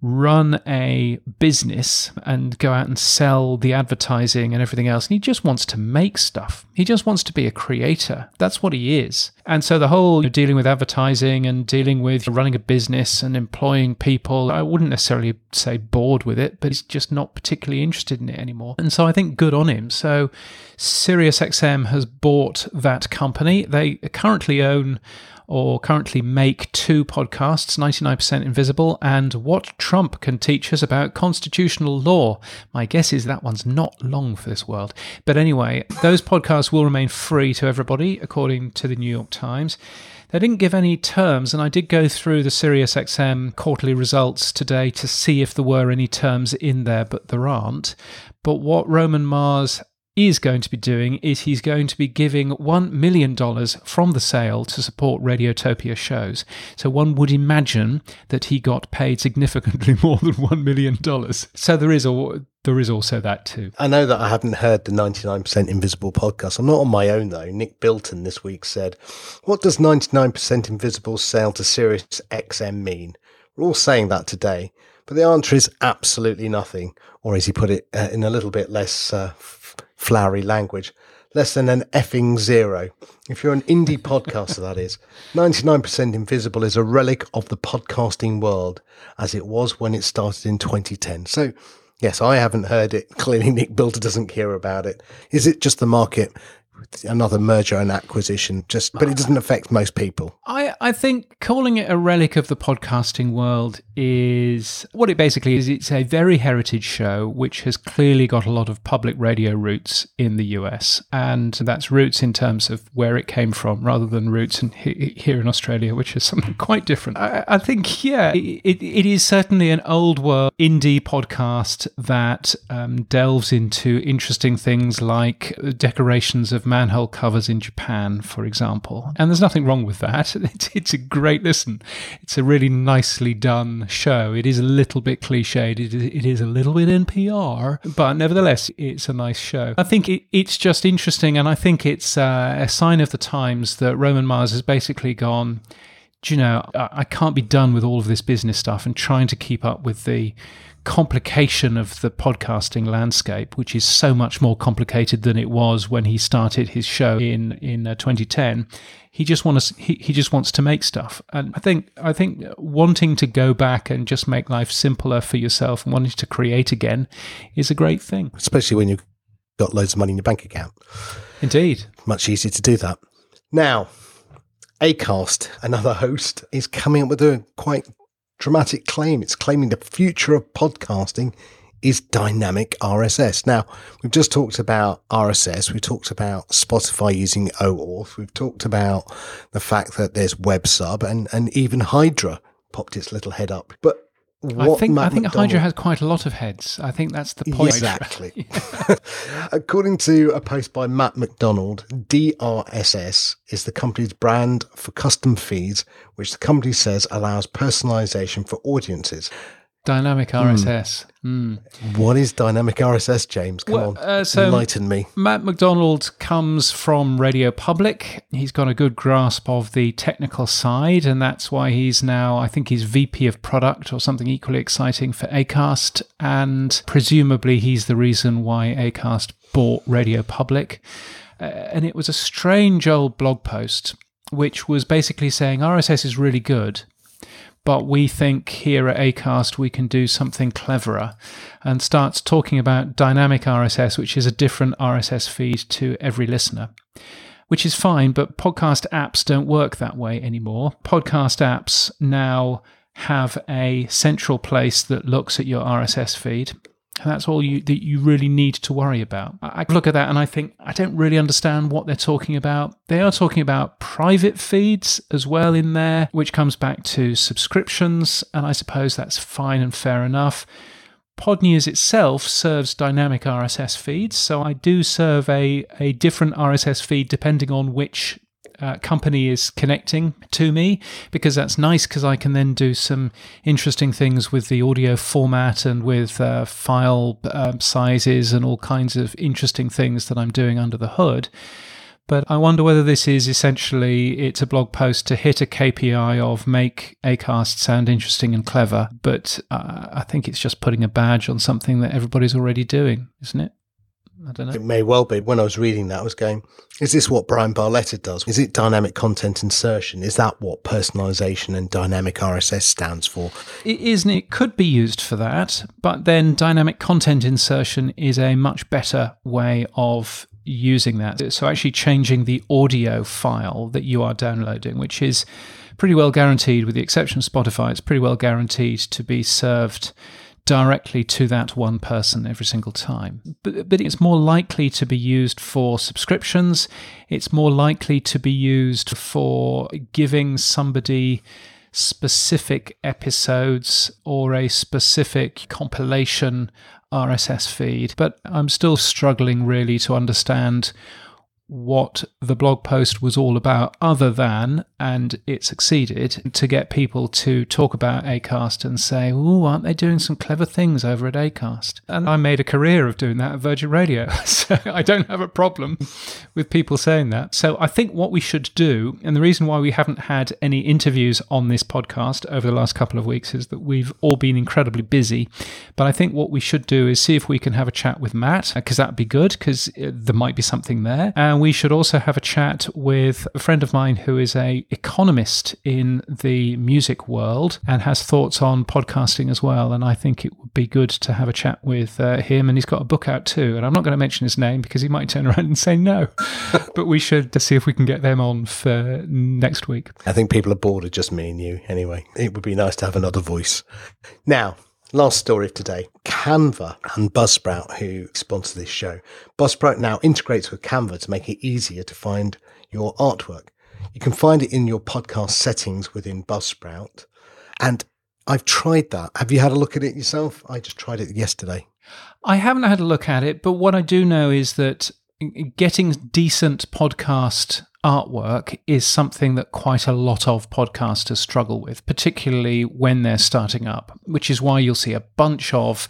run a business and go out and sell the advertising and everything else. And he just wants to make stuff. He just wants to be a creator. That's what he is. And so the whole dealing with advertising and dealing with running a business and employing people, I wouldn't necessarily say bored with it, but he's just not particularly interested in it anymore. And so I think good on him. So SiriusXM has bought that company. They currently own or currently make two podcasts 99% Invisible and What Trump Can Teach Us About Constitutional Law. My guess is that one's not long for this world. But anyway, those podcasts will remain free to everybody, according to the New York Times. They didn't give any terms, and I did go through the SiriusXM quarterly results today to see if there were any terms in there, but there aren't. But what Roman Mars is going to be doing is he's going to be giving $1 million from the sale to support Radiotopia shows. So one would imagine that he got paid significantly (laughs) more than $1 million. So there is a, there is also that too. I know that I haven't heard the 99% Invisible podcast. I'm not on my own though. Nick Bilton this week said, What does 99% Invisible sale to Sirius XM mean? We're all saying that today, but the answer is absolutely nothing. Or as he put it uh, in a little bit less uh, flowery language, less than an effing zero. If you're an indie podcaster, that is. 99% Invisible is a relic of the podcasting world as it was when it started in 2010. So, yes, I haven't heard it. (laughs) Clearly, Nick Bilton doesn't care about it. Is it just the market another merger and acquisition just but it doesn't affect most people i i think calling it a relic of the podcasting world is what it basically is it's a very heritage show which has clearly got a lot of public radio roots in the US and that's roots in terms of where it came from rather than roots in, here in Australia which is something (laughs) quite different I, I think yeah it, it is certainly an old world indie podcast that um, delves into interesting things like decorations of manhole covers in Japan, for example. And there's nothing wrong with that. (laughs) It's, it's a great listen. It's a really nicely done show. It is a little bit cliched. It, it is a little bit NPR, but nevertheless, it's a nice show. I think it, it's just interesting, and I think it's uh, a sign of the times that Roman Mars has basically gone. Do you know, I, I can't be done with all of this business stuff and trying to keep up with the complication of the podcasting landscape, which is so much more complicated than it was when he started his show in in uh, 2010. He just wants he, he just wants to make stuff, and I think I think wanting to go back and just make life simpler for yourself and wanting to create again is a great thing, especially when you've got loads of money in your bank account. Indeed, much easier to do that. Now, Acast, another host, is coming up with a quite dramatic claim. It's claiming the future of podcasting is dynamic RSS. Now, we've just talked about RSS. We've talked about Spotify using OAuth. We've talked about the fact that there's WebSub and, and even Hydra popped its little head up. But I think Matt I think McDonald, Hydra has quite a lot of heads. I think that's the point. Exactly. (laughs) According to a post by Matt McDonald, DRSS is the company's brand for custom feeds, which the company says allows personalization for audiences. Dynamic RSS. Mm. Mm. What is dynamic RSS, James? Come well, on, uh, so enlighten me. Matt McDonald comes from Radio Public. He's got a good grasp of the technical side, and that's why he's now, I think, he's VP of product or something equally exciting for Acast. And presumably, he's the reason why Acast bought Radio Public. Uh, and it was a strange old blog post which was basically saying RSS is really good, but we think here at Acast we can do something cleverer and starts talking about dynamic RSS, which is a different RSS feed to every listener. Which is fine, but podcast apps don't work that way anymore. Podcast apps now have a central place that looks at your RSS feed and that's all you that you really need to worry about. I look at that and I think I don't really understand what they're talking about. They are talking about private feeds as well in there, which comes back to subscriptions, and I suppose that's fine and fair enough. Podnews itself serves dynamic RSS feeds, so I do serve a, a different RSS feed depending on which uh, company is connecting to me because that's nice because I can then do some interesting things with the audio format and with uh, file uh, sizes and all kinds of interesting things that I'm doing under the hood. But I wonder whether this is essentially it's a blog post to hit a KPI of make Acast sound interesting and clever. But uh, I think it's just putting a badge on something that everybody's already doing, isn't it? I don't know. It may well be. When I was reading that, I was going, is this what Bryan Barletta does? Is it dynamic content insertion? Is that what personalization and dynamic RSS stands for? It isn't. It could be used for that, but then dynamic content insertion is a much better way of using that. So actually changing the audio file that you are downloading, which is pretty well guaranteed, with the exception of Spotify, it's pretty well guaranteed to be served directly to that one person every single time. But, but it's more likely to be used for subscriptions. It's more likely to be used for giving somebody specific episodes or a specific compilation RSS feed. But I'm still struggling really to understand what the blog post was all about, other than, and it succeeded, to get people to talk about ACAST and say, oh, aren't they doing some clever things over at ACAST? And I made a career of doing that at Virgin Radio. (laughs) so I don't have a problem with people saying that. So I think what we should do, and the reason why we haven't had any interviews on this podcast over the last couple of weeks is that we've all been incredibly busy. But I think what we should do is see if we can have a chat with Matt, because that'd be good, because uh, there might be something there. And we should also have a chat with a friend of mine who is a economist in the music world and has thoughts on podcasting as well. And I think it would be good to have a chat with uh, him. And he's got a book out too. And I'm not going to mention his name because he might turn around and say no. (laughs) but we should see if we can get them on for next week. I think people are bored of just me and you anyway. It would be nice to have another voice. Now, Last story of today Canva and Buzzsprout, who sponsor this show. Buzzsprout now integrates with Canva to make it easier to find your artwork. You can find it in your podcast settings within Buzzsprout. And I've tried that. Have you had a look at it yourself? I just tried it yesterday. I haven't had a look at it, but what I do know is that getting decent podcast artwork is something that quite a lot of podcasters struggle with, particularly when they're starting up, which is why you'll see a bunch of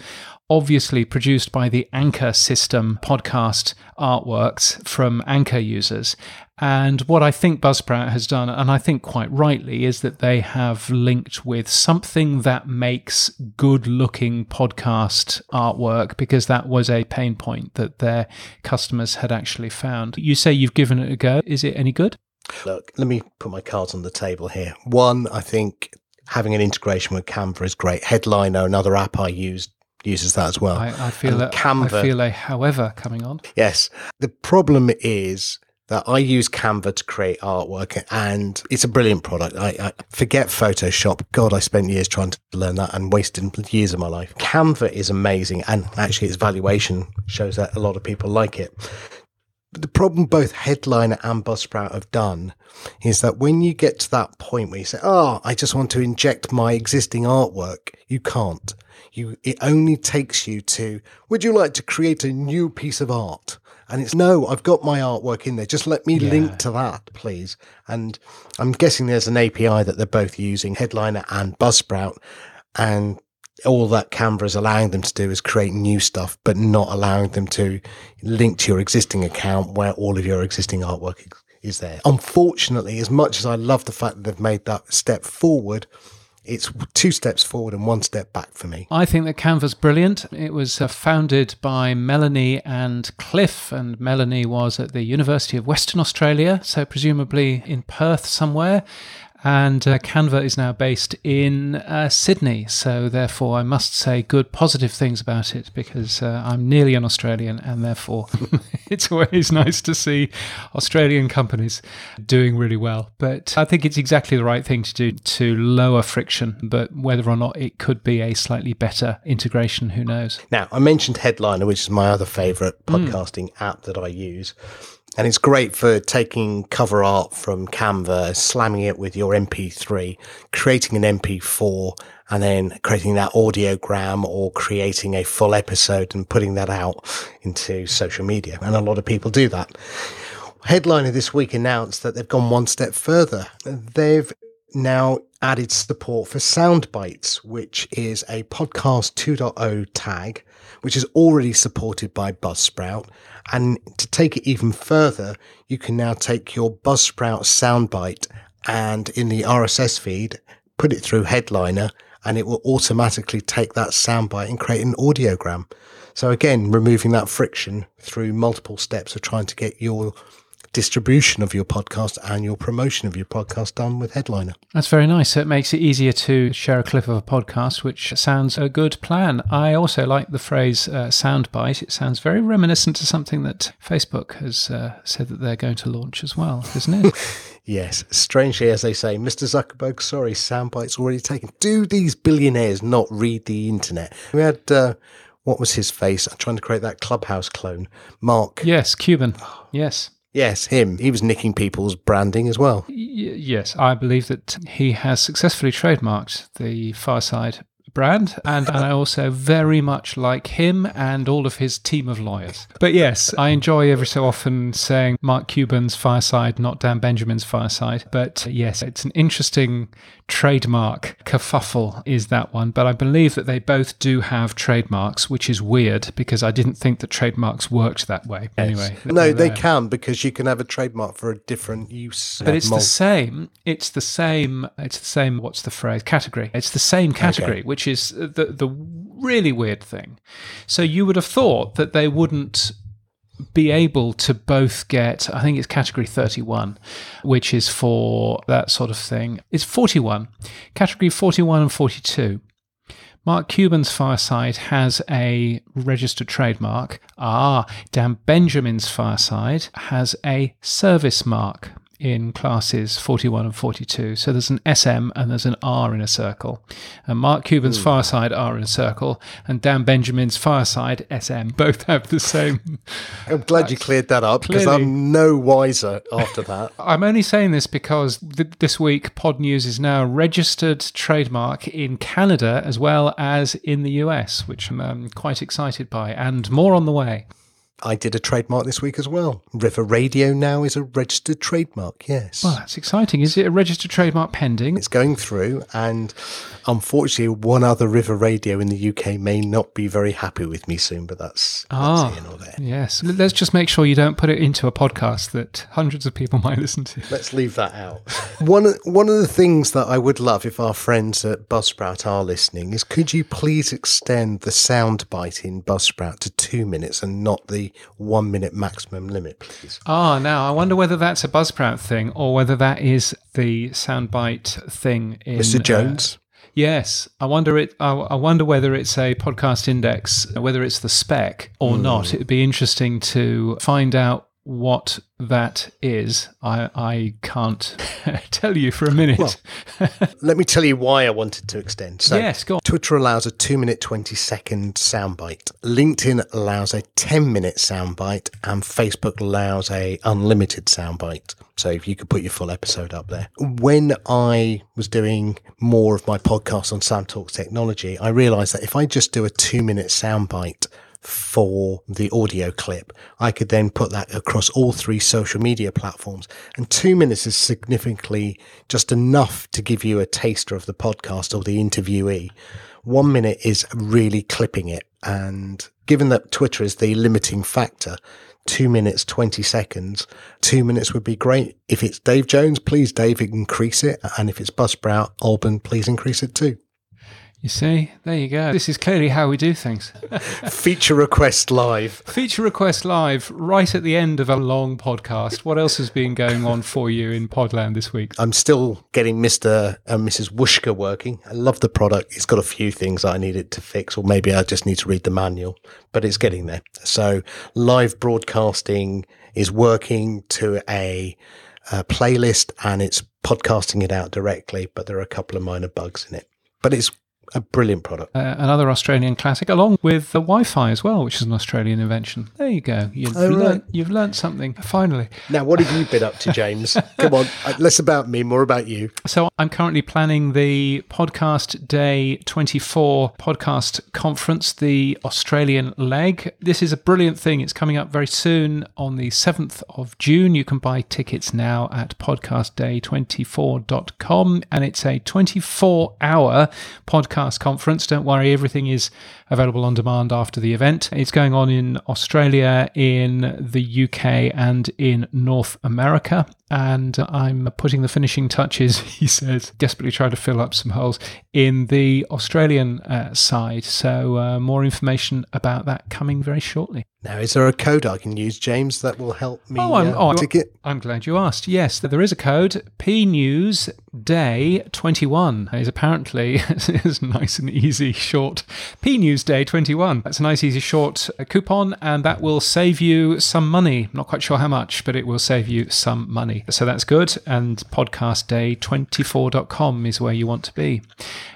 obviously produced by the Anchor system podcast artworks from Anchor users. And what I think Buzzsprout has done, and I think quite rightly, is that they have linked with something that makes good looking podcast artwork because that was a pain point that their customers had actually found. You say you've given it a go. Is it any good? Look, let me put my cards on the table here. One, I think having an integration with Canva is great. Headliner, another app I used, uses that as well. I, I feel a, Canva, I feel a however coming on. Yes. The problem is that I use Canva to create artwork and it's a brilliant product. I, I, forget Photoshop. God, I spent years trying to learn that and wasted years of my life. Canva is amazing and actually its valuation shows that a lot of people like it. But the problem both Headliner and Buzzsprout have done is that when you get to that point where you say, "Oh, I just want to inject my existing artwork," you can't. You it only takes you to, "Would you like to create a new piece of art?" And it's no, I've got my artwork in there. Just let me yeah. link to that, please. And I'm guessing there's an API that they're both using, Headliner and Buzzsprout. And all that Canva is allowing them to do is create new stuff, but not allowing them to link to your existing account where all of your existing artwork is there. Unfortunately, as much as I love the fact that they've made that step forward, it's two steps forward and one step back for me. I think that Canva's brilliant. It was uh, founded by Melanie and Cliff, and Melanie was at the University of Western Australia, so presumably in Perth somewhere. And uh, Canva is now based in uh, Sydney. So, therefore, I must say good, positive things about it because uh, I'm nearly an Australian, and therefore, (laughs) it's always nice to see Australian companies doing really well. But I think it's exactly the right thing to do to lower friction. But whether or not it could be a slightly better integration, who knows? Now, I mentioned Headliner, which is my other favorite hmm. podcasting mm. app that I use. And it's great for taking cover art from Canva, slamming it with your MP3, creating an MP4, and then creating that audiogram or creating a full episode and putting that out into social media. And a lot of people do that. Headliner this week announced that they've gone one step further. They've now added support for sound bites, which is a podcast 2.0 tag, which is already supported by Buzzsprout. And to take it even further, you can now take your Buzzsprout soundbite and in the RSS feed, put it through Headliner, and it will automatically take that soundbite and create an audiogram. So again, removing that friction through multiple steps of trying to get your distribution of your podcast and your promotion of your podcast done with Headliner. That's very nice. It makes it easier to share a clip of a podcast, which sounds a good plan. I also like the phrase uh, soundbite. It sounds very reminiscent to something that Facebook has uh, said that they're going to launch as well, isn't it? (laughs) yes. Strangely, as they say, Mr. Zuckerberg, sorry, soundbite's already taken. Do these billionaires not read the internet? We had. Uh, what was his face? I'm trying to create that clubhouse clone. Mark. Yes, Cuban. Yes. Yes, him. He was nicking people's branding as well. Y- yes, I believe that he has successfully trademarked the Fireside brand, and, and I uh, also very much like him and all of his team of lawyers. But yes, I enjoy every so often saying Mark Cuban's fireside, not Dan Benjamin's fireside. But uh, yes, it's an interesting trademark kerfuffle is that one but i believe that they both do have trademarks which is weird because i didn't think that trademarks worked that way yes. anyway no they can because you can have a trademark for a different use but it's the same it's the same it's the same what's the phrase category it's the same category okay. which is the the really weird thing so you would have thought that they wouldn't be able to both get, I think it's category 31, which is for that sort of thing. It's 41, category 41 and 42. Mark Cuban's Fireside has a registered trademark. Ah, Dan Benjamin's Fireside has a service mark in classes 41 and 42. So there's an SM and there's an R in a circle. And Mark Cuban's Ooh. Fireside R in a circle and Dan Benjamin's Fireside SM (laughs) both have the same. I'm glad you uh, cleared that up because I'm no wiser after that. (laughs) I'm only saying this because th- this week Pod News is now a registered trademark in Canada as well as in the US, which I'm um, quite excited by, and more on the way. I did a trademark this week as well. River Radio now is a registered trademark, yes. Well, that's exciting. Is it a registered trademark pending? It's going through, and unfortunately, one other River Radio in the UK may not be very happy with me soon, but that's, ah, that's Yes. Let's just make sure you don't put it into a podcast that hundreds of people (laughs) might listen to. Let's leave that out. one, one of the things that I would love if our friends at Buzzsprout are listening is could you please extend the sound bite in Buzzsprout to two minutes and not the one minute maximum limit, please. Ah, now I wonder whether that's a Buzzsprout thing or whether that is the soundbite thing. In, Mr. Jones. Uh, Yes, I wonder it. I, wonder whether it's a podcast index, whether it's the spec or mm. not. It'd be interesting to find out what that is, I, I can't (laughs) tell you for a minute. Well, let me tell you why I wanted to extend. So, yes, go on. Twitter allows a two minute, 20 second soundbite. LinkedIn allows a 10 minute soundbite, and Facebook allows a unlimited soundbite. So if you could put your full episode up there. When I was doing more of my podcast on Sam Talks Technology, I realized that if I just do a two minute soundbite for the audio clip. I could then put that across all three social media platforms. And two minutes is significantly just enough to give you a taster of the podcast or the interviewee. One minute is really clipping it. And given that Twitter is the limiting factor, two minutes, 20 seconds, two minutes would be great. If it's Dave Jones, please, Dave, increase it. And if it's Buzzsprout, Alban, please increase it too. You see, there you go. This is clearly how we do things. (laughs) Feature request live. Feature request live, right at the end of a long podcast. What else has been going on for you in Podland this week? I'm still getting Mr. and uh, Mrs. Whooshkaa working. I love the product. It's got a few things I need it to fix, or maybe I just need to read the manual, but it's getting there. So, live broadcasting is working to a, a playlist and it's podcasting it out directly, but there are a couple of minor bugs in it. But it's a brilliant product. Uh, another Australian classic, along with the Wi-Fi as well, which is an Australian invention. There you go. You've, Oh, right. you've learnt something finally. Now, what have you been up to, (laughs) James? Come on, uh, less about me, more about you. So I'm currently planning the Podcast Day 24 podcast conference, the Australian leg. This is a brilliant thing. It's coming up very soon on the 7th of June. You can buy tickets now at podcastday24.com and it's a 24 hour podcast conference. Don't worry, everything is available on demand after the event. It's going on in Australia, in the UK, and in North America. And I'm putting the finishing touches, (laughs) he says, desperately trying to fill up some holes in the Australian uh, side. So, uh, more information about that coming very shortly. Now, is there a code I can use, James, that will help me Oh, I'm- uh, oh, I'm- ticket? I'm glad you asked. Yes, there is a code. P News Day 21 is apparently (laughs) (laughs) nice and easy short. P News Day 21. That's a nice easy short uh, coupon, and that will save you some money. Not quite sure how much, but it will save you some money. So that's good. And podcastday24.com is where you want to be.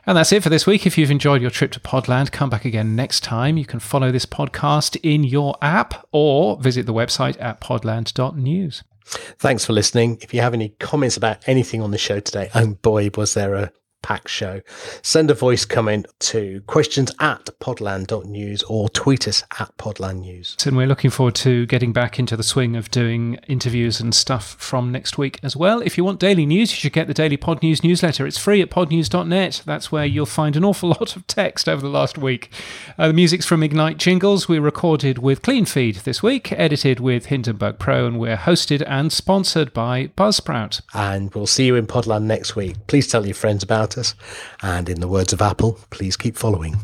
And that's it for this week. If you've enjoyed your trip to Podland, come back again next time. You can follow this podcast in your app or visit the website at podland.news. Thanks for listening. If you have any comments about anything on the show today, oh boy, was there a packed show, send a voice comment to questions at podland.news or tweet us at podlandnews. And we're looking forward to getting back into the swing of doing interviews and stuff from next week as well. If you want daily news, you should get the Daily Pod News newsletter. It's free at podnews.net. That's where you'll find an awful (laughs) lot of text over the last week. Uh, the music's from Ignite Jingles. We recorded with Clean Feed this week, edited with Hindenburg Pro, and we're hosted and sponsored by Buzzsprout. And we'll see you in Podland next week. Please tell your friends about us. And in the words of Apple, please keep following.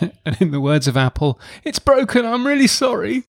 (laughs) And in the words of Apple, it's broken. I'm really sorry.